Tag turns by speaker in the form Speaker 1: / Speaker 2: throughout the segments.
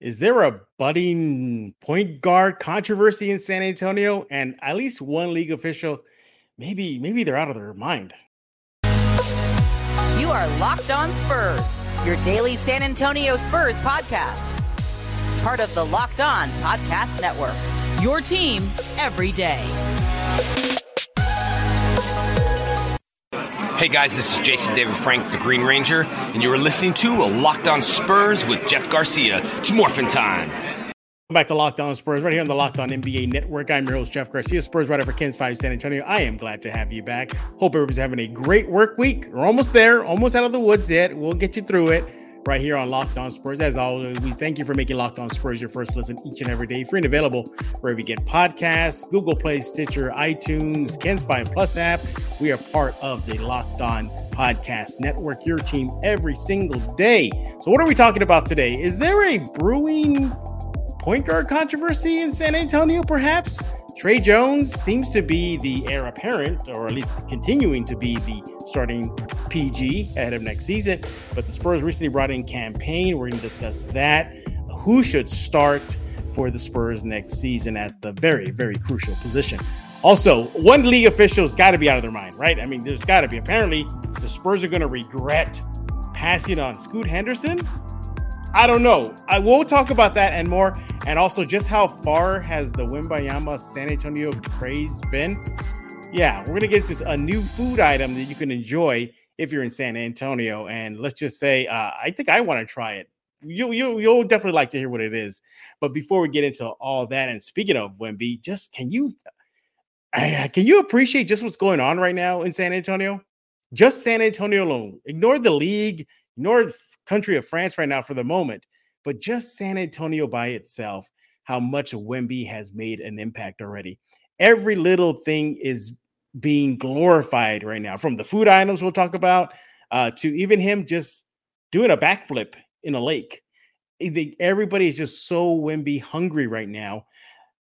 Speaker 1: Is there a budding point guard controversy in San Antonio? And at least one league official, maybe, maybe they're out of their mind.
Speaker 2: You are Locked On Spurs, your daily San Antonio Spurs podcast. Part of the Locked On Podcast Network. Your team every day.
Speaker 3: Hey guys, this is Jason David Frank, the Green Ranger, and you are listening to a Locked On Spurs with Jeff Garcia. It's morphin' time.
Speaker 1: Welcome back to Locked On Spurs, right here on the Locked On NBA Network. I'm your host, Jeff Garcia, Spurs writer for KENS 5 San Antonio. I am glad to have you back. Hope everybody's having a great work week. We're almost there, almost out of the woods yet. We'll get you through it right here on Locked On Spurs. As always, we thank you for making Locked On Spurs your first listen each and every day. Free and available wherever you get podcasts, Google Play, Stitcher, iTunes, KENS 5 Plus app. We are part of the Locked On Podcast Network, your team every single day. So, what are we talking about today? Is there a brewing point guard controversy in San Antonio, perhaps? Tre Jones seems to be the heir apparent, or at least continuing to be the starting PG ahead of next season. But the Spurs recently brought in Cam Payne. We're going to discuss that. Who should start for the Spurs next season at the very, very crucial position? Also, one league official's got to be out of their mind, right? I mean, there's got to be. Apparently, the Spurs are going to regret passing on Scoot Henderson. I don't know. I will talk about that and more, and also just how far has the Wembanyama San Antonio craze been? Yeah, we're gonna get just a new food item that you can enjoy if you're in San Antonio, and let's just say uh, I think I want to try it. You you you'll definitely like to hear what it is. But before we get into all that, and speaking of Wemby, just can you can you appreciate just what's going on right now in San Antonio? Just San Antonio alone. Ignore the league, ignore country of France right now for the moment, but just San Antonio by itself, how much Wemby has made an impact already every little thing is being glorified right now from the food items we'll talk about uh, to even him just doing a backflip in a lake. Everybody is just so Wemby hungry right now.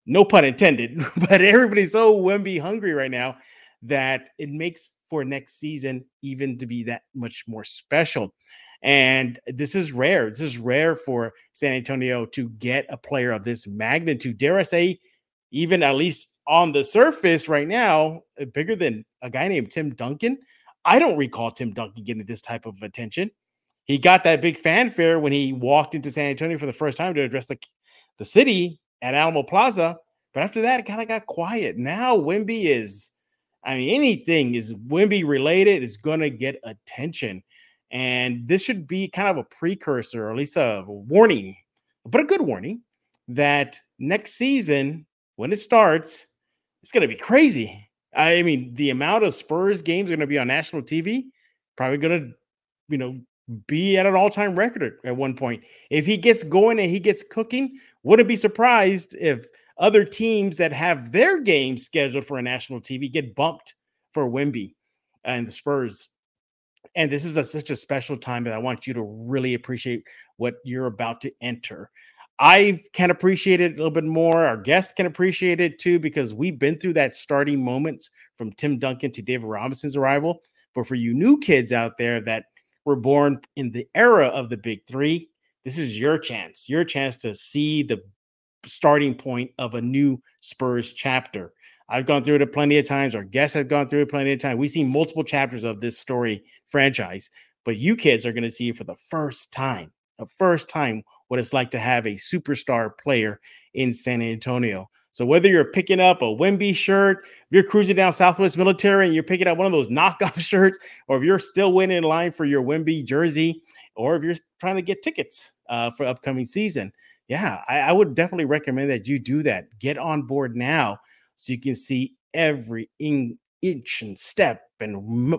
Speaker 1: No pun intended, but everybody's so Wemby hungry right now that it makes for next season even to be that much more special. And this is rare. This is rare for San Antonio to get a player of this magnitude. Dare I say, even at least on the surface right now, uh, bigger than a guy named Tim Duncan. I don't recall Tim Duncan getting this type of attention. He got that big fanfare when he walked into San Antonio for the first time to address the, the city at Alamo Plaza. But after that, it kind of got quiet. Now Wemby is, I mean, anything is Wemby related is going to get attention. And this should be kind of a precursor, or at least a warning, but a good warning that next season, when it starts, it's going to be crazy. I mean, the amount of Spurs games are going to be on national TV, probably going to, you know, be at an all-time record at one point. If he gets going and he gets cooking, wouldn't be surprised if other teams that have their games scheduled for a national TV get bumped for Wemby and the Spurs. And this is a, such a special time that I want you to really appreciate what you're about to enter. I can appreciate it a little bit more. Our guests can appreciate it too, because we've been through that starting moments from Tim Duncan to David Robinson's arrival. But for you new kids out there that were born in the era of the big three, this is your chance, your chance to see the starting point of a new Spurs chapter. I've gone through it plenty of times. Our guests have gone through it plenty of times. We've seen multiple chapters of this story franchise, but you kids are going to see it for the first time, the first time what it's like to have a superstar player in San Antonio. So whether you're picking up a Wemby shirt, if you're cruising down Southwest Military and you're picking up one of those knockoff shirts, or if you're still waiting in line for your Wemby jersey, or if you're trying to get tickets uh, for upcoming season, yeah, I, I would definitely recommend that you do that. Get on board now so you can see every in, inch and step and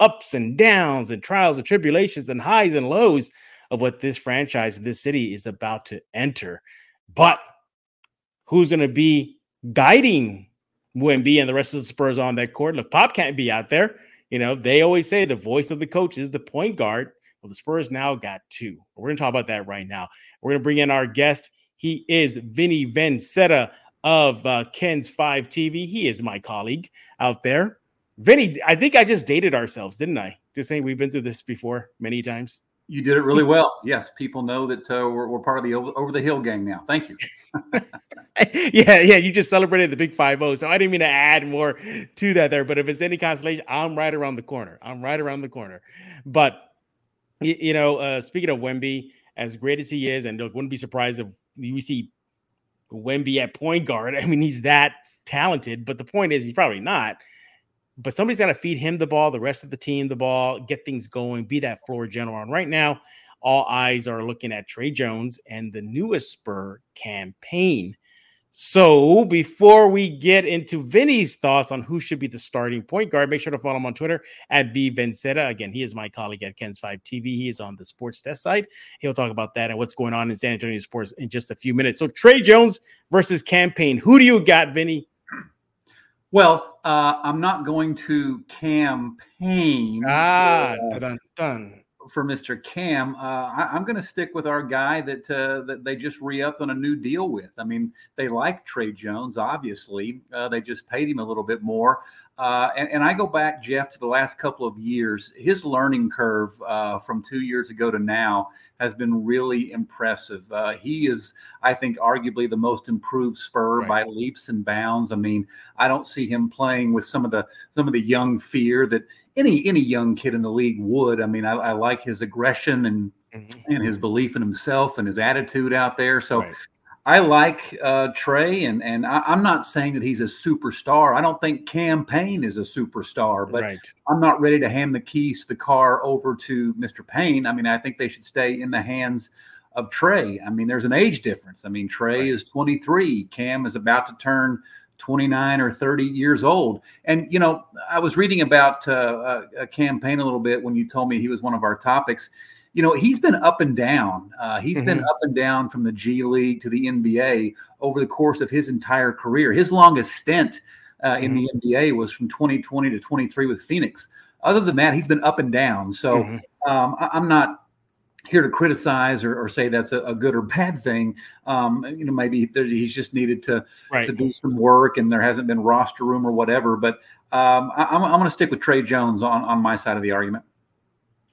Speaker 1: ups and downs and trials and tribulations and highs and lows of what this franchise, this city is about to enter. But who's going to be guiding Wemby and the rest of the Spurs on that court? Look, Pop can't be out there. You know, they always say the voice of the coach is the point guard. Well, the Spurs now got two. We're going to talk about that right now. We're going to bring in our guest. He is Vinnie Vinzetta of uh, KENS 5 TV. He is my colleague out there. Vinny, I think I just dated ourselves, didn't I? Just saying we've been through this before many times.
Speaker 4: You did it really well. Yes, people know that uh, we're, we're, part of the over, over, the hill gang now. Thank you.
Speaker 1: yeah, yeah. You just celebrated the big five zero, so I didn't mean to add more to that there. But if it's any consolation, I'm right around the corner. I'm right around the corner. But you, you know, uh, speaking of Wemby, as great as he is, and look, wouldn't be surprised if we see Wemby at point guard. I mean, he's that talented, but the point is, he's probably not but somebody's got to feed him the ball, the rest of the team the ball, get things going, be that floor general. And right now, all eyes are looking at Tre Jones and the newest Spur Cam Payne. So before we get into Vinny's thoughts on who should be the starting point guard, make sure to follow him on Twitter at V Vinzetta. Again, he is my colleague at KENS 5 TV. He is on the sports desk side. He'll talk about that and what's going on in San Antonio sports in just a few minutes. So Tre Jones versus Cam Payne. Who do you got, Vinny?
Speaker 4: Well, uh, I'm not going to campaign.
Speaker 1: Ah, dun, dun.
Speaker 4: For Mr. Cam. Uh, I, am going to stick with our guy that uh, that they just re-upped on a new deal with. I mean, they like Tre Jones, obviously. Uh, they just paid him a little bit more. Uh, and, and, I go back, Jeff, to the last couple of years. His learning curve uh, from two years ago to now has been really impressive. Uh, he is, I think, arguably the most improved Spur right. by leaps and bounds. I mean, I don't see him playing with some of the some of the young fear that any any young kid in the league would. I mean, I, I like his aggression and mm-hmm. and his belief in himself and his attitude out there. So right. I like uh, Tre, and and I, am not saying that he's a superstar. I don't think Cam Payne is a superstar, but right. I'm not ready to hand the keys to the car over to Mr. Payne. I mean, I think they should stay in the hands of Tre. I mean, there's an age difference. I mean, Tre right. is 23. Cam is about to turn 29 or 30 years old. And you know, I was reading about uh, a Cam Payne a little bit when you told me he was one of our topics you know, he's been up and down. Uh, he's mm-hmm. been up and down from the G League to the NBA over the course of his entire career. His longest stint uh, mm-hmm. in the mm-hmm. NBA was from 2020 to 23 with Phoenix. Other than that, he's been up and down. So mm-hmm. um, I, am not here to criticize or, or say that's a, a, good or bad thing. Um, you know, maybe he's just needed to right. to do some work, and there hasn't been roster room or whatever. But um, I, am going to stick with Tre Jones on on my side of the argument.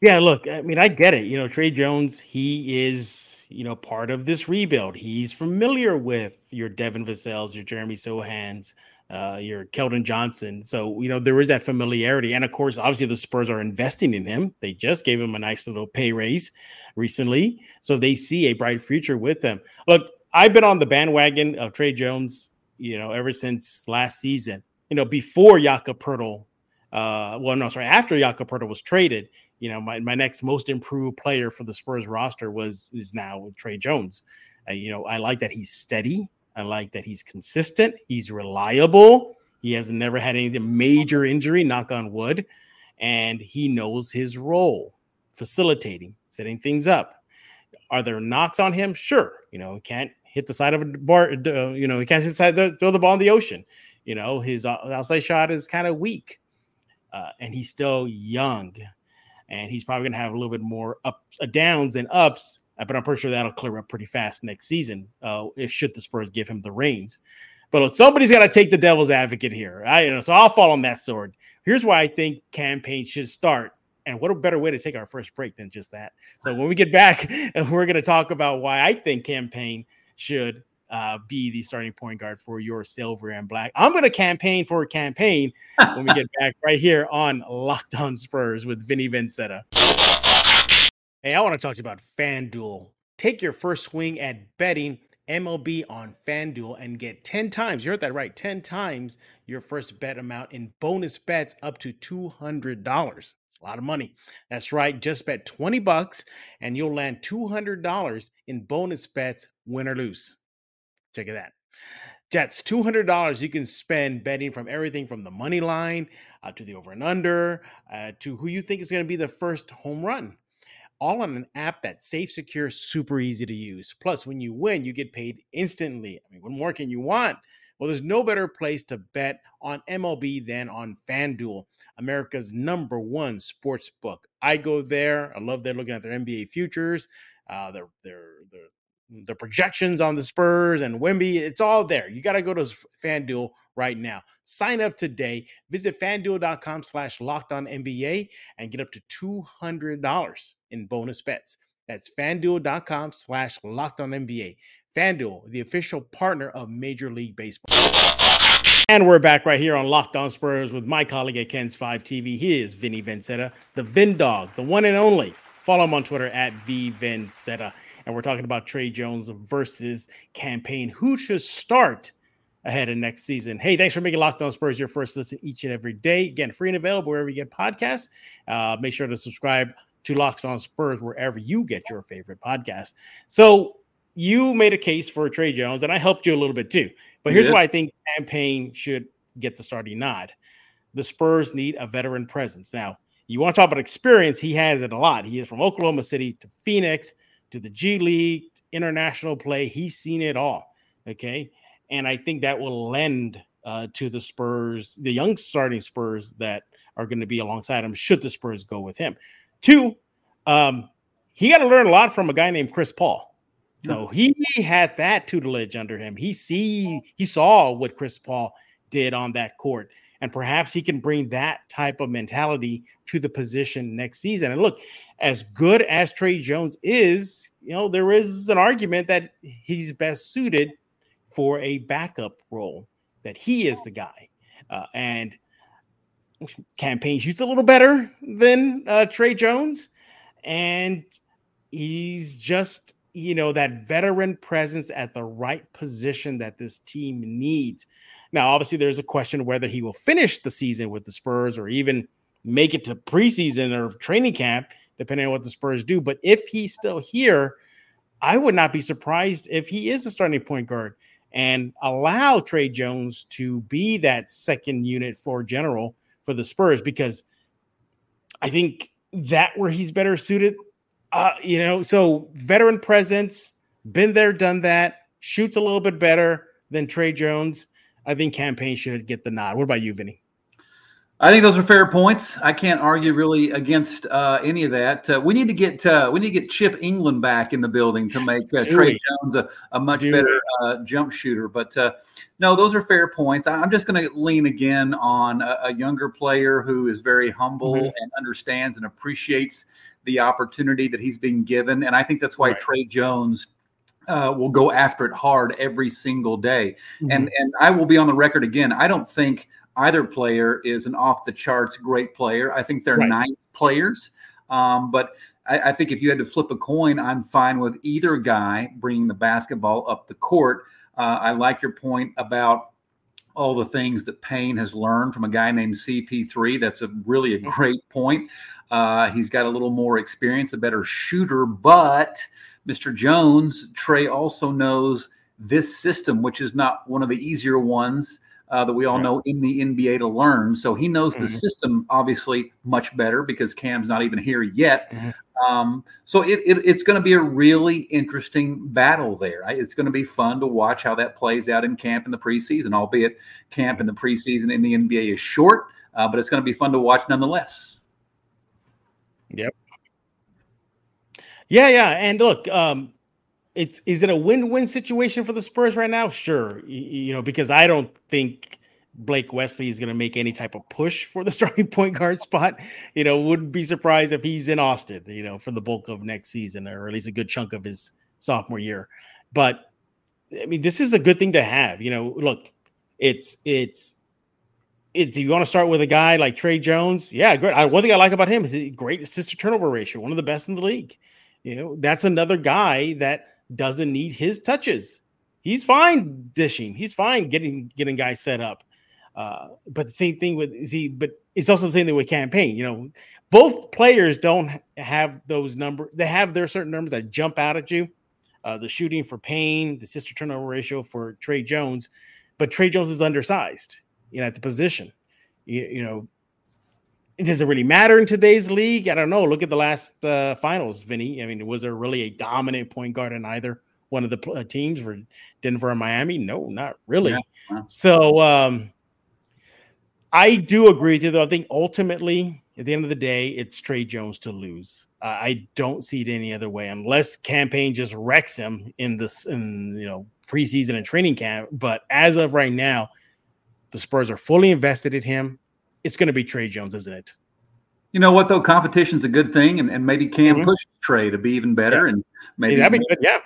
Speaker 1: Yeah, look, I mean, I get it. You know, Tre Jones, he is, you know, part of this rebuild. He's familiar with your Devin Vassell's, your Jeremy Sochan's, uh, your Keldon Johnson. So, you know, there is that familiarity. And of course, obviously, the Spurs are investing in him. They just gave him a nice little pay raise recently. So they see a bright future with him. Look, I've been on the bandwagon of Tre Jones, you know, ever since last season. You know, before Jakob Poeltl, uh, well, no, sorry, after Jakob Poeltl was traded, you know, my, my next most improved player for the Spurs roster was is now Tre Jones. Uh, you know, I like that he's steady. I like that he's consistent. He's reliable. He has never had any major injury, knock on wood, and he knows his role, facilitating, setting things up. Are there knocks on him? Sure. You know, he can't hit the side of a bar. Uh, you know, he can't hit the, throw the ball in the ocean. You know, his uh, outside shot is kind of weak, uh, and he's still young and he's probably going to have a little bit more ups, uh, downs than ups. Uh, but I'm pretty sure that'll clear up pretty fast next season. Uh, if should the Spurs give him the reins. But look, somebody's got to take the devil's advocate here. I you know, so I'll fall on that sword. Here's why I think Cam Payne should start. And what a better way to take our first break than just that. So when we get back, we're going to talk about why I think Cam Payne should uh, be the starting point guard for your silver and black. I'm going to campaign for a Cam Payne when we get back right here on Locked On Spurs with Vinnie Vinzetta. Hey, I want to talk to you about FanDuel. Take your first swing at betting MLB on FanDuel and get 10 times, you heard that right, 10 times your first bet amount in bonus bets up to $200. It's a lot of money. That's right, just bet 20 bucks and you'll land $200 in bonus bets, win or lose. Check it out. That's $200 you can spend betting from everything from the money line uh, to the over and under uh, to who you think is going to be the first home run. All on an app that's safe, secure, super easy to use. Plus, when you win, you get paid instantly. I mean, what more can you want? Well, there's no better place to bet on MLB than on FanDuel, America's number one sports book. I go there. I love they're looking at their NBA futures, uh, their their their the projections on the Spurs and Wemby. It's all there. You got to go to FanDuel right now. Sign up today. Visit fanduel.com slash locked on NBA and get up to $200 in bonus bets. That's fanduel.com slash locked on NBA. FanDuel, the official partner of Major League Baseball. And we're back right here on Locked On Spurs with my colleague at KENS 5 TV. He is Vinnie Vinzetta, the Vin Dog, the one and only. Follow him on Twitter at VVinzetta. And we're talking about Tre Jones versus Cam Payne. Who should start ahead of next season? Hey, thanks for making Locked On Spurs your first listen each and every day. Again, free and available wherever you get podcasts. Uh, make sure to subscribe to Locked On Spurs wherever you get your favorite podcast. So you made a case for Tre Jones, and I helped you a little bit too. But here's why I think Cam Payne should get the starting nod. The Spurs need a veteran presence. Now, you want to talk about experience, he has it a lot. He is from Oklahoma City to Phoenix to the G League, international play. He's seen it all. Okay. And I think that will lend uh, to the Spurs, the young starting Spurs that are going to be alongside him, should the Spurs go with him. Two, um, he got to learn a lot from a guy named Chris Paul. So he had that tutelage under him. He see he saw what Chris Paul did on that court, and perhaps he can bring that type of mentality to the position next season. And look, as good as Tre Jones is, you know, there is an argument that he's best suited for a backup role. That he is the guy, uh, and Cam Payne shoots a little better than uh, Tre Jones, and he's just you know, that veteran presence at the right position that this team needs. Now, obviously, there's a question whether he will finish the season with the Spurs or even make it to preseason or training camp, depending on what the Spurs do. But if he's still here, I would not be surprised if he is a starting point guard and allow Tre Jones to be that second unit for general for the Spurs because I think that where he's better suited uh, you know, so veteran presence, been there, done that, shoots a little bit better than Tre Jones. I think Cam Payne should get the nod. What about you, Vinny?
Speaker 4: I think those are fair points. I can't argue really against uh, any of that. Uh, we need to get uh, we need to get Chip Engelland back in the building to make uh, Tre Jones a, a much Do better uh, jump shooter. But uh, no, those are fair points. I'm just going to lean again on a, a, younger player who is very humble mm-hmm. and understands and appreciates the opportunity that he's being given. And I think that's why right. Tre Jones uh, will go after it hard every single day. Mm-hmm. And and I will be on the record again. I don't think either player is an off the charts great player. I think they're right. nice players. Um, but I, I, think if you had to flip a coin, I'm fine with either guy bringing the basketball up the court. Uh, I like your point about all the things that Payne has learned from a guy named CP3. That's a really a great point. Uh, he's got a little more experience, a better shooter, but Mr. Jones, Tre also knows this system, which is not one of the easier ones uh, that we all right. know in the NBA to learn. So he knows mm-hmm. the system obviously much better because Cam's not even here yet. Mm-hmm. Um, so it, it, it's going to be a really interesting battle there. It's going to be fun to watch how that plays out in camp in the preseason, albeit camp in the preseason in the NBA is short, uh, but it's going to be fun to watch nonetheless.
Speaker 1: Yep. Yeah, yeah, and look, um, it's is it a win-win situation for the Spurs right now? Sure, you, you know because I don't think Blake Wesley is going to make any type of push for the starting point guard spot. You know, wouldn't be surprised if he's in Austin, you know, for the bulk of next season or at least a good chunk of his sophomore year. But I mean, this is a good thing to have. You know, look, it's it's it's you want to start with a guy like Tre Jones, yeah, great. I, one thing I like about him is a great assist to turnover ratio, one of the best in the league. You know, that's another guy that doesn't need his touches. He's fine dishing. He's fine getting getting guys set up. Uh, but the same thing with is he, but it's also the same thing with Cam Payne. You know, both players don't have those numbers. They have their certain numbers that jump out at you. Uh, the shooting for Payne, the sister turnover ratio for Tre Jones, but Tre Jones is undersized. You know, at the position. You, you know, does it really matter in today's league? I don't know. Look at the last uh, finals, Vinny. I mean, was there really a dominant point guard in either one of the uh, teams for Denver and Miami? No, not really. Yeah. So, um, I do agree with you, though. I think ultimately at the end of the day, it's Tre Jones to lose. Uh, I don't see it any other way unless Cam Payne just wrecks him in this in you know preseason and training camp. But as of right now, the Spurs are fully invested in him. It's going to be Tre Jones, isn't it?
Speaker 4: You know what though? Competition's a good thing, and, and maybe Cam mm-hmm. pushes Tre to be even better, yeah. and maybe
Speaker 1: that'd be good. Yeah,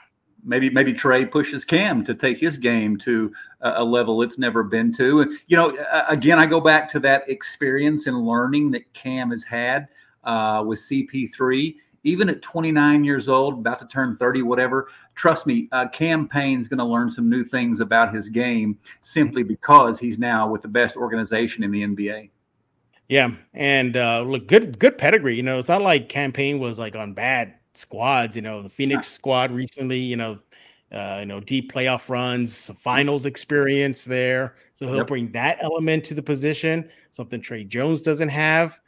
Speaker 4: maybe maybe Tre pushes Cam to take his game to a, a level it's never been to. And you know, again, I go back to that experience and learning that Cam has had uh, with CP3. Even at 29 years old, about to turn 30, whatever, trust me, uh, Cam Payne's going to learn some new things about his game simply because he's now with the best organization in the NBA.
Speaker 1: Yeah, and uh, look, good good pedigree. You know, it's not like Cam Payne was like on bad squads. You know, the Phoenix squad recently. You know, uh, you know, deep playoff runs, finals experience there. So he'll yep. bring that element to the position, something Tre Jones doesn't have.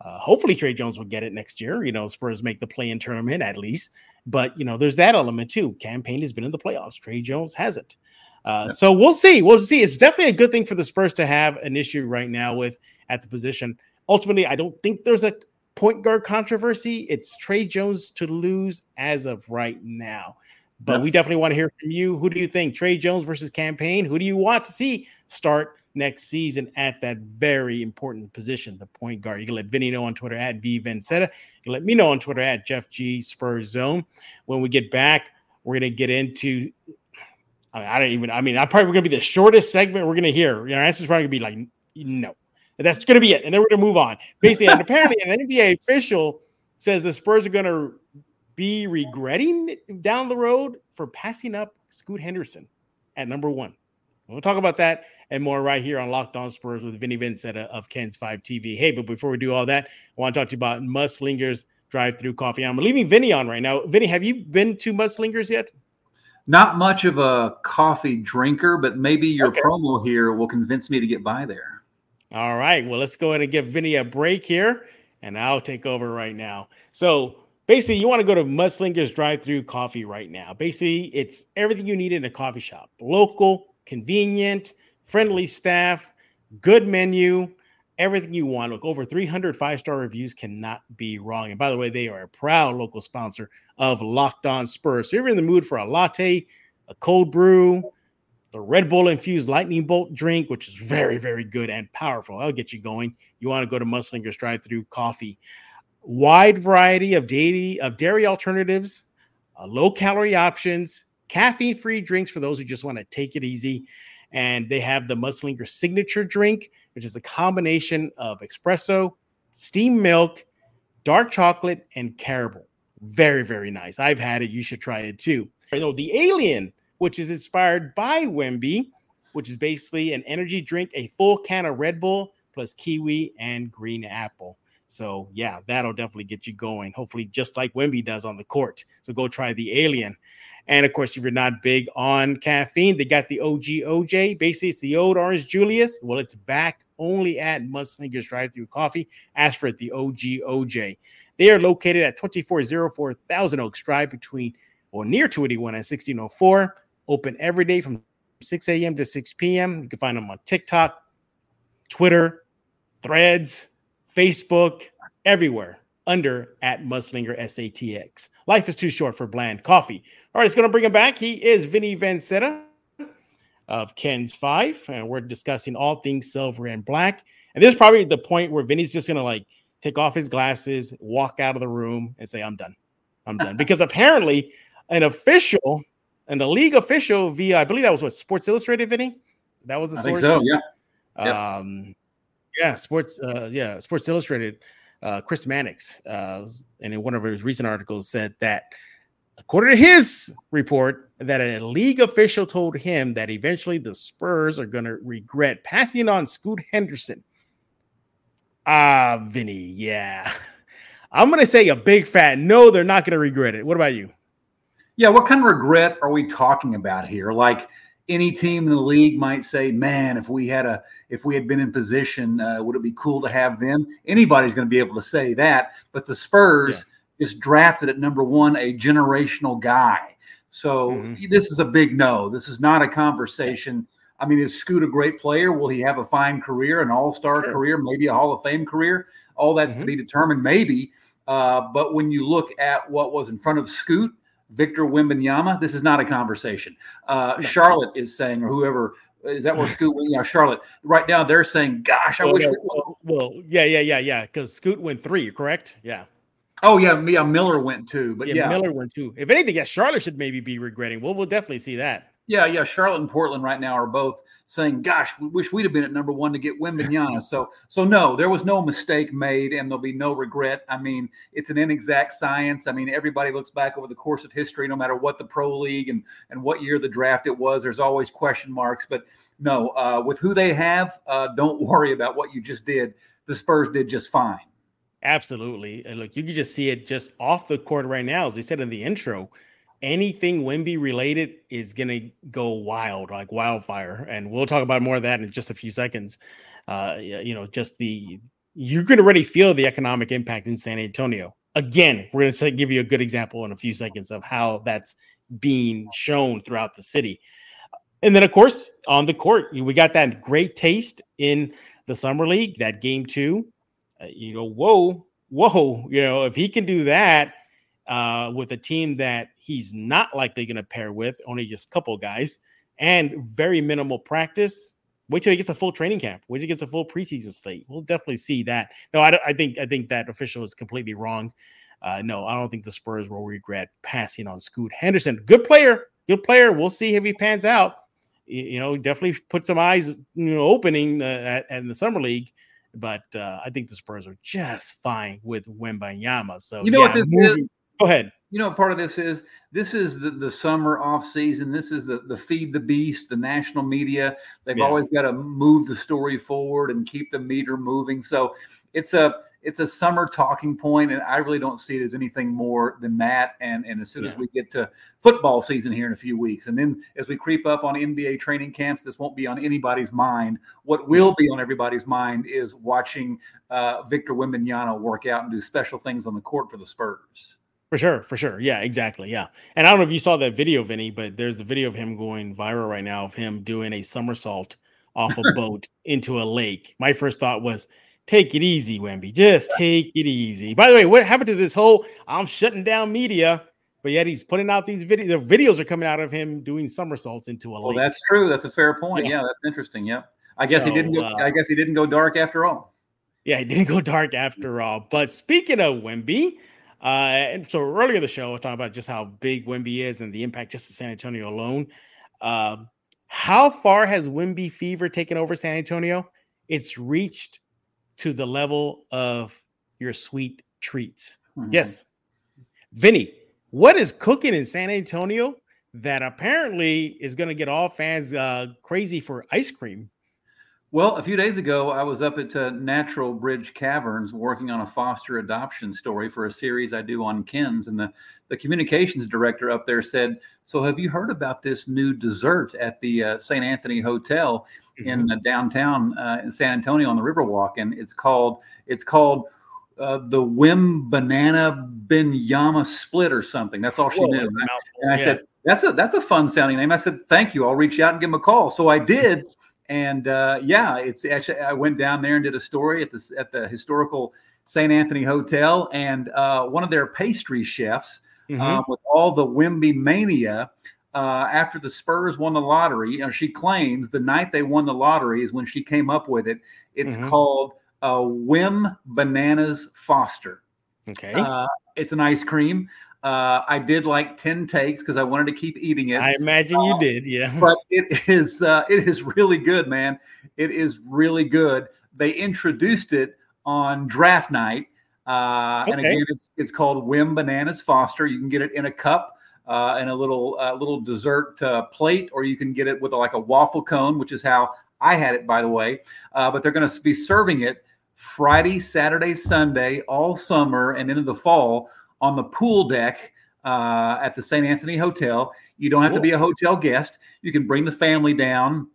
Speaker 1: Uh, hopefully, Tre Jones will get it next year. You know, Spurs make the play in tournament at least. But, you know, there's that element too. Cam Payne has been in the playoffs, Tre Jones hasn't. Uh, So we'll see. We'll see. It's definitely a good thing for the Spurs to have an issue right now with at the position. Ultimately, I don't think there's a point guard controversy. It's Tre Jones to lose as of right now. But we definitely want to hear from you. Who do you think? Tre Jones versus Cam Payne? Who do you want to see start next season at that very important position, the point guard? You can let Vinny know on Twitter at V Vinzetta. You can let me know on Twitter at Jeff G Spurs Zone. When we get back, we're gonna get into I, mean, I don't even I mean, I probably gonna be the shortest segment we're gonna hear. You know, answer's probably gonna be like no. That's going to be it. And then we're going to move on. Basically, and apparently, an NBA official says the Spurs are going to be regretting down the road for passing up Scoot Henderson at number one. We'll talk about that and more right here on Locked On Spurs with Vinny Vincent of KENS 5 TV. Hey, but before we do all that, I want to talk to you about Mudslinger's drive through coffee. I'm leaving Vinny on right now. Vinny, have you been to Mudslinger's yet?
Speaker 4: Not much of a coffee drinker, but maybe your okay. promo here will convince me to get by there.
Speaker 1: All right. Well, let's go ahead and give Vinny a break here, and I'll take over right now. So basically, you want to go to Mudslinger's drive through coffee right now. Basically, it's everything you need in a coffee shop local, convenient, friendly staff, good menu, everything you want. Look, over 300 five star reviews cannot be wrong. And by the way, they are a proud local sponsor of Locked On Spurs. So if you're in the mood for a latte, a cold brew, the Red Bull infused lightning bolt drink, which is very, very good and powerful. That'll get you going. You want to go to Mudslinger's drive through coffee. Wide variety of dairy of dairy alternatives, uh, low calorie options, caffeine free drinks for those who just want to take it easy. And they have the Muslinger signature drink, which is a combination of espresso, steamed milk, dark chocolate, and caramel. Very, very nice. I've had it. You should try it too. You know, the alien which is inspired by Wemby, which is basically an energy drink, a full can of Red Bull plus kiwi and green apple. So yeah, that'll definitely get you going. Hopefully, just like Wemby does on the court. So go try the Alien. And of course, if you're not big on caffeine, they got the OG OJ. Basically, it's the old Orange Julius. Well, it's back only at Mudslinger's Drive Through Coffee. Ask for it, the OG OJ. They are located at 2404 Thousand Oaks Drive between or near 281 and 1604 open every day from 6 a.m. to 6 p.m. You can find them on TikTok, Twitter, Threads, Facebook, everywhere under at Mudslinger SATX. Life is too short for bland coffee. All right, it's going to bring him back. He is Vinnie Vinzetta of KENS 5, and we're discussing all things silver and black. And this is probably the point where Vinny's just going to like take off his glasses, walk out of the room, and say, I'm done. I'm done. because apparently, an official and the league official via I believe that was what Sports Illustrated, Vinny. That was the
Speaker 4: source. so,
Speaker 1: yeah. Um, yeah, Sports. Uh, yeah, Sports Illustrated. Uh, Chris Mannix, uh, and in one of his recent articles, said that according to his report, that a league official told him that eventually the Spurs are going to regret passing on Scoot Henderson. Ah, Vinny, yeah. I'm going to say a big fat no, they're not going to regret it. What about you?
Speaker 4: Yeah, what kind of regret are we talking about here? Like any team in the league might say, "Man, if we had a if we had been in position, uh, would it be cool to have them?" Anybody's going to be able to say that, but the Spurs yeah. just drafted at number 1 a generational guy. So mm-hmm. this is a big no. This is not a conversation. I mean, is Scoot a great player? Will he have a fine career, an all-star sure. career, maybe a Hall of Fame career? all that's mm-hmm. to be determined, maybe. Uh, but when you look at what was in front of Scoot, Victor Wembanyama, this is not a conversation. Uh, Charlotte is saying, or whoever is that where Scoot went? Yeah, Charlotte. Right now, they're saying, "Gosh, I
Speaker 1: well,
Speaker 4: wish."
Speaker 1: we well, well, yeah, yeah, yeah, yeah. Because Scoot went three, correct? Yeah.
Speaker 4: Oh yeah, yeah. Miller went two, but yeah, yeah,
Speaker 1: Miller went two. If anything, yeah, Charlotte should maybe be regretting. Well, we'll definitely see that.
Speaker 4: Yeah, yeah. Charlotte and Portland right now are both saying, "Gosh, we wish we'd have been at number one to get Wembanyama." so, so no, there was no mistake made, and there'll be no regret. I mean, it's an inexact science. I mean, everybody looks back over the course of history, no matter what the pro league and and what year the draft it was. There's always question marks, but no, uh, with who they have, uh, don't worry about what you just did. The Spurs did just fine.
Speaker 1: Absolutely. And look, you can just see it just off the court right now, as they said in the intro anything Wemby related is going to go wild, like wildfire. And we'll talk about more of that in just a few seconds. Uh, you know, just the you can already feel the economic impact in San Antonio. Again, we're going to give you a good example in a few seconds of how that's being shown throughout the city. And then, of course, on the court, we got that great taste in the summer league, that game two. Uh, you go, whoa, whoa, you know, if he can do that uh, with a team that he's not likely going to pair with, only just a couple guys, and very minimal practice. Wait till he gets a full training camp. Wait till he gets a full preseason slate. We'll definitely see that. No, I, I think I think that official is completely wrong. Uh, no, I don't think the Spurs will regret passing on Scoot Henderson. Good player, good player. We'll see if he pans out. You, know, definitely put some eyes, you know, opening uh, at, at in the summer league but uh, I think the Spurs are just fine with Wembanyama. So
Speaker 4: you know yeah, what this moving, is?
Speaker 1: Go ahead.
Speaker 4: You know, part of this is this is the, the summer off season. This is the the feed the beast, the national media. They've yeah. always got to move the story forward and keep the meter moving. So it's a it's a summer talking point, and I really don't see it as anything more than that. And and as soon yeah. as we get to football season here in a few weeks, and then as we creep up on NBA training camps, this won't be on anybody's mind. What will be on everybody's mind is watching uh, Victor Wembanyama work out and do special things on the court for the Spurs.
Speaker 1: For sure, for sure. Yeah, exactly. Yeah. And I don't know if you saw that video, Vinny, but there's the video of him going viral right now of him doing a somersault off a boat into a lake. My first thought was, take it easy, Wemby. Just take it easy. By the way, what happened to this whole I'm shutting down media? But yet he's putting out these videos. The videos are coming out of him doing somersaults into a lake.
Speaker 4: Well, that's true. That's a fair point. Yeah, yeah that's interesting. Yep. I guess so, he didn't go, uh, I guess he didn't go dark after all.
Speaker 1: Yeah, he didn't go dark after all. But speaking of Wemby, and so earlier in the show, I was talking about just how big Wemby is and the impact just to San Antonio alone. Uh, how far has Wemby fever taken over San Antonio? It's reached to the level of your sweet treats. Mm-hmm. Yes. Vinny, what is cooking in San Antonio that apparently is going to get all fans uh, crazy for ice cream?
Speaker 4: Well, a few days ago, I was up at uh, Natural Bridge Caverns working on a foster adoption story for a series I do on KENS. And the, the communications director up there said, So, have you heard about this new dessert at the uh, St. Anthony Hotel mm-hmm. in uh, downtown uh, in San Antonio on the Riverwalk? And it's called, it's called, uh, the Wim Banana Binyama Split or something. That's all she Whoa, knew. And I, yeah. said, "That's a that's a fun sounding name." I said, "Thank you. I'll reach out and give him a call." So I did, and uh, yeah, it's actually I went down there and did a story at the at the historical St. Anthony Hotel, and uh, one of their pastry chefs mm-hmm. uh, with all the Wemby mania. Uh, after the Spurs won the lottery, know, she claims the night they won the lottery is when she came up with it. It's mm-hmm. called uh, Whim Bananas Foster.
Speaker 1: Okay.
Speaker 4: Uh, it's an ice cream. Uh, I did like 10 takes because I wanted to keep eating it.
Speaker 1: I imagine you uh, did, yeah.
Speaker 4: But it is uh, it is really good, man. It is really good. They introduced it on draft night. Uh, okay. And again, it's it's called Wem-Bananas Foster. You can get it in a cup uh, and a little uh, little dessert uh, plate, or you can get it with a, like a waffle cone, which is how I had it, by the way. Uh, but they're going to be serving it Friday, Saturday, Sunday, all summer and into the fall on the pool deck uh, at the St. Anthony Hotel. You don't have cool. to be a hotel guest. You can bring the family down,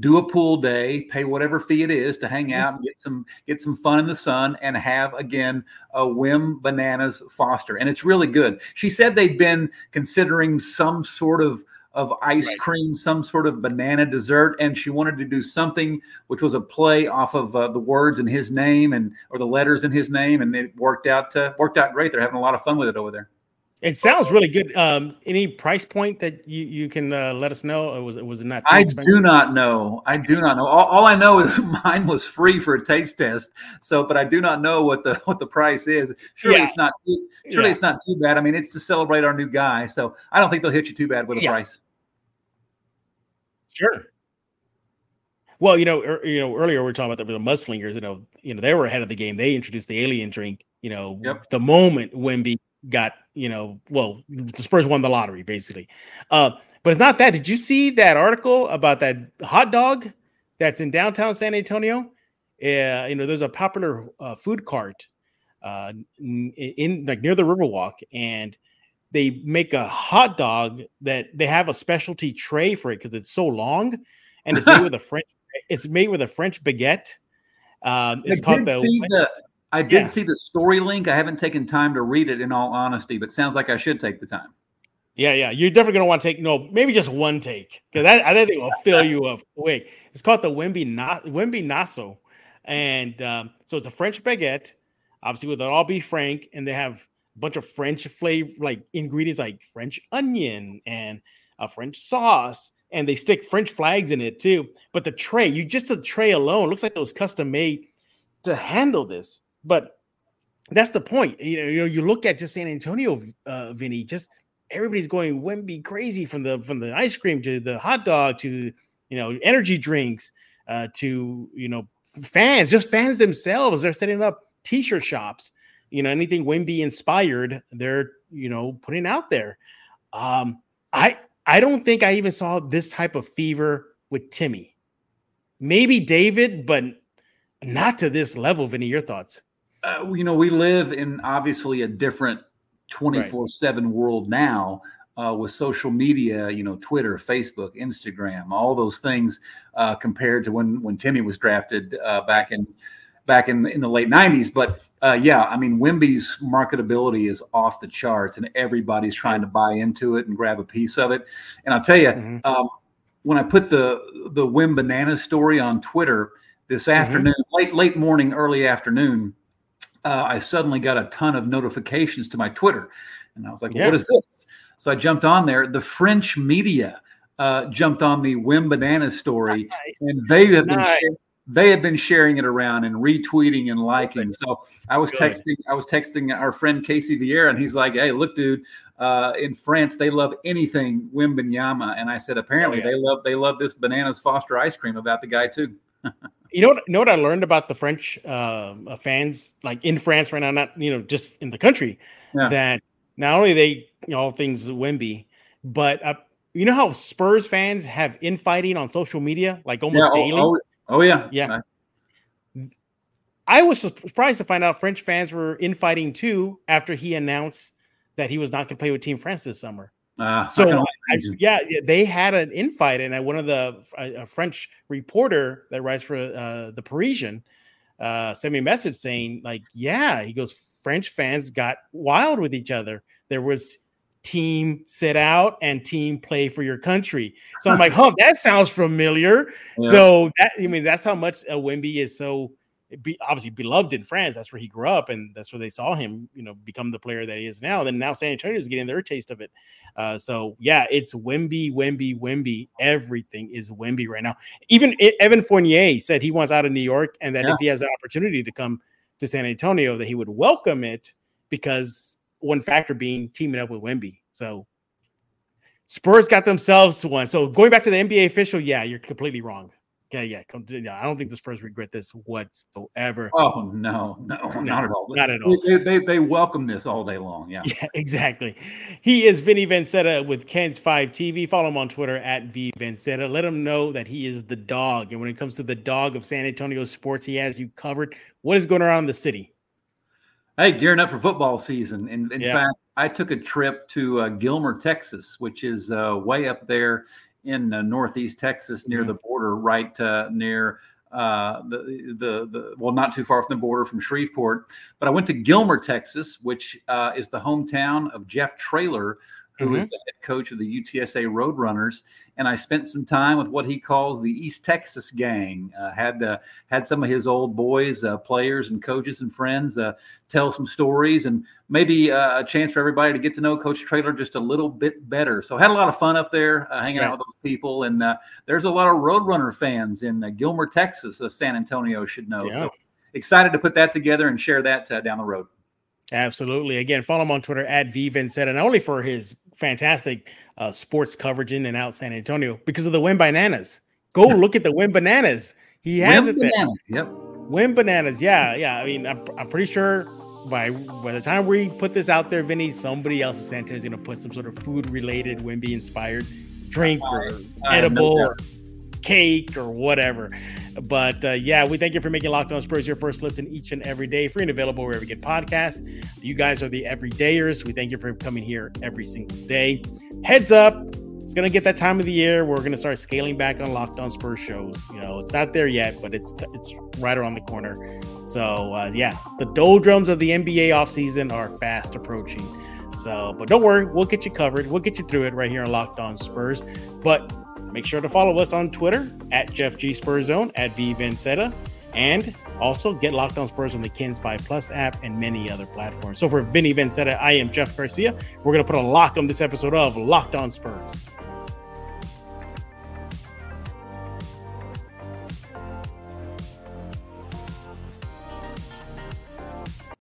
Speaker 4: do a pool day, pay whatever fee it is to hang out and get some get some fun in the sun, and have again a Wem-Bananas Foster, and it's really good. She said they've been considering some sort of of ice right. cream, some sort of banana dessert, and she wanted to do something which was a play off of uh, the words in his name and or the letters in his name, and it worked out uh, worked out great. They're having a lot of fun with it over there.
Speaker 1: It sounds really good. Um, any price point that you, you can uh, let us know? Or was it was it not?
Speaker 4: I do not know. I do not know. All, all, I know is mine was free for a taste test. So, but I do not know what the what the price is. Surely yeah. it's not. Too, surely yeah. it's not too bad. I mean, it's to celebrate our new guy. So I don't think they'll hit you too bad with a yeah. price.
Speaker 1: Sure. Well, you know, er, you know, earlier we were talking about the, the Mudslingers. You know, you know, they were ahead of the game. They introduced the alien drink. You know, yep. the moment Wemby got, you know, well, the Spurs won the lottery basically. Uh, but it's not that. Did you see that article about that hot dog that's in downtown San Antonio? Yeah, uh, you know, there's a popular uh, food cart uh, in, in like near the Riverwalk, and they make a hot dog that they have a specialty tray for it because it's so long, and it's made with a French. It's made with a French baguette. Um, it's
Speaker 4: I called the, the I did yeah. see the story link. I haven't taken time to read it in all honesty, but sounds like I should take the time.
Speaker 1: Yeah, yeah. You're definitely gonna want to take no, maybe just one take because I think it will fill you up. Wait, it's called the Wemby Na- Wemby Naso, and um, so it's a French baguette, obviously with an all beef frank, and they have bunch of French flavor like ingredients like French onion and a French sauce, and they stick French flags in it too. But the tray, you just the tray alone looks like it was custom made to handle this. But that's the point. You know, you know, you look at just San Antonio, uh, Vinny, just everybody's going Wemby crazy from the from the ice cream to the hot dog to you know energy drinks uh, to you know fans, just fans themselves. They're setting up t-shirt shops. You know, anything Wemby inspired, they're you know putting out there. Um, I I don't think I even saw this type of fever with Timmy. Maybe David, but not to this level. Vinny, your thoughts?
Speaker 4: uh, you know, we live in obviously a different 24 right. 7 world now uh, with social media, you know, Twitter, Facebook, Instagram, all those things uh, compared to when when Timmy was drafted uh, back in back in in the late 90s. But uh, yeah, I mean, Wemby's marketability is off the charts, and everybody's trying to buy into it and grab a piece of it. And I'll tell you, mm-hmm. um, when I put the the Wem-Banana story on Twitter this mm-hmm. afternoon, late late morning, early afternoon uh, I suddenly got a ton of notifications to my Twitter. And I was like, yeah. what is this? So I jumped on there. The French media uh, jumped on the Wem-Banana story, nice. and they have been nice. They have been sharing it around and retweeting and liking. So I was Good. texting I was texting our friend Casey Vieira, and he's like, "Hey, look, dude, uh, in France they love anything Wembanyama," and I said, "Apparently oh, yeah. they love they love this bananas Foster ice cream about the guy too."
Speaker 1: you know what? You know what I learned about the French uh, uh, fans, like in France right now, not you know just in the country, yeah. that not only they you know all things Wemby, but uh, you know how Spurs fans have infighting on social media, like almost
Speaker 4: yeah,
Speaker 1: daily.
Speaker 4: Oh, oh, yeah,
Speaker 1: yeah. I was surprised to find out French fans were infighting too after he announced that he was not going to play with Team France this summer. Uh, so I, yeah, they had an infight, and one of the a, a French reporter that writes for uh, the Parisian uh, sent me a message saying like, yeah, he goes, French fans got wild with each other. There was team sit out and team play for your country. So I'm like, oh, that sounds familiar. Yeah. So that I mean, that's how much a Wemby is so be obviously beloved in France. That's where he grew up, and that's where they saw him, you know, become the player that he is now. Then now San Antonio is getting their taste of it. Uh, so yeah, it's Wemby, Wemby, Wemby. Everything is Wemby right now. Even Evan Fournier said he wants out of New York, and that yeah. if he has an opportunity to come to San Antonio, that he would welcome it because one factor being teaming up with Wemby. So Spurs got themselves one. So going back to the NBA official, yeah, you're completely wrong. Yeah, yeah, yeah. I don't think the Spurs regret this whatsoever.
Speaker 4: Oh no, no, no not at all.
Speaker 1: Not at all.
Speaker 4: They, they, they, welcome this all day long. Yeah,
Speaker 1: yeah, exactly. He is Vinnie Vinzetta with KENS Five TV. Follow him on Twitter at V Vinzetta. Let him know that he is the dog, and when it comes to the dog of San Antonio sports, he has you covered. What is going around in the city?
Speaker 4: Hey, gearing up for football season. In, in yeah. fact, I took a trip to uh, Gilmer, Texas, which is uh, way up there in uh, northeast Texas near mm-hmm. the border, right uh, near uh, the, the the well, not too far from the border from Shreveport. But I went to Gilmer, Texas, which uh, is the hometown of Jeff Traylor, who mm-hmm. is the head coach of the UTSA Roadrunners, and I spent some time with what he calls the East Texas gang. Uh, had uh, had some of his old boys, uh, players, and coaches and friends uh, tell some stories, and maybe uh, a chance for everybody to get to know Coach Traylor just a little bit better. So had a lot of fun up there, uh, hanging out with those people, and there's a lot of Roadrunner fans in Gilmer, Texas. San Antonio should know. Yeah. So excited to put that together and share that down the road.
Speaker 1: Absolutely. Again, follow him on Twitter at VVinzetta, not only for his fantastic uh, sports coverage in and out San Antonio because of the Wem-Bananas. Go look at the Wem-Bananas. He has Win it there. Yep. Wem-Bananas. Yeah, yeah. I mean, I'm, I'm pretty sure by by the time we put this out there, Vinny, somebody else in San Antonio is going to put some sort of food related Wemby inspired drink or edible or cake or whatever. But uh, yeah, we thank you for making Locked On Spurs your first listen each and every day, free and available wherever you get podcasts. You guys are the everydayers. We thank you for coming here every single day. Heads up, it's gonna get that time of the year. We're gonna start scaling back on Locked On Spurs shows. You know, it's not there yet, but it's it's right around the corner. So uh, yeah, the doldrums of the NBA offseason are fast approaching. So, but don't worry, we'll get you covered. We'll get you through it right here on Locked On Spurs. But Make sure to follow us on Twitter at Jeff G Spurzone, at V Vinzetta, and also get Locked On Spurs on the KENS 5 Plus app and many other platforms. So for Vinnie Vinzetta, I am Jeff Garcia. We're going to put a lock on this episode of Locked On Spurs.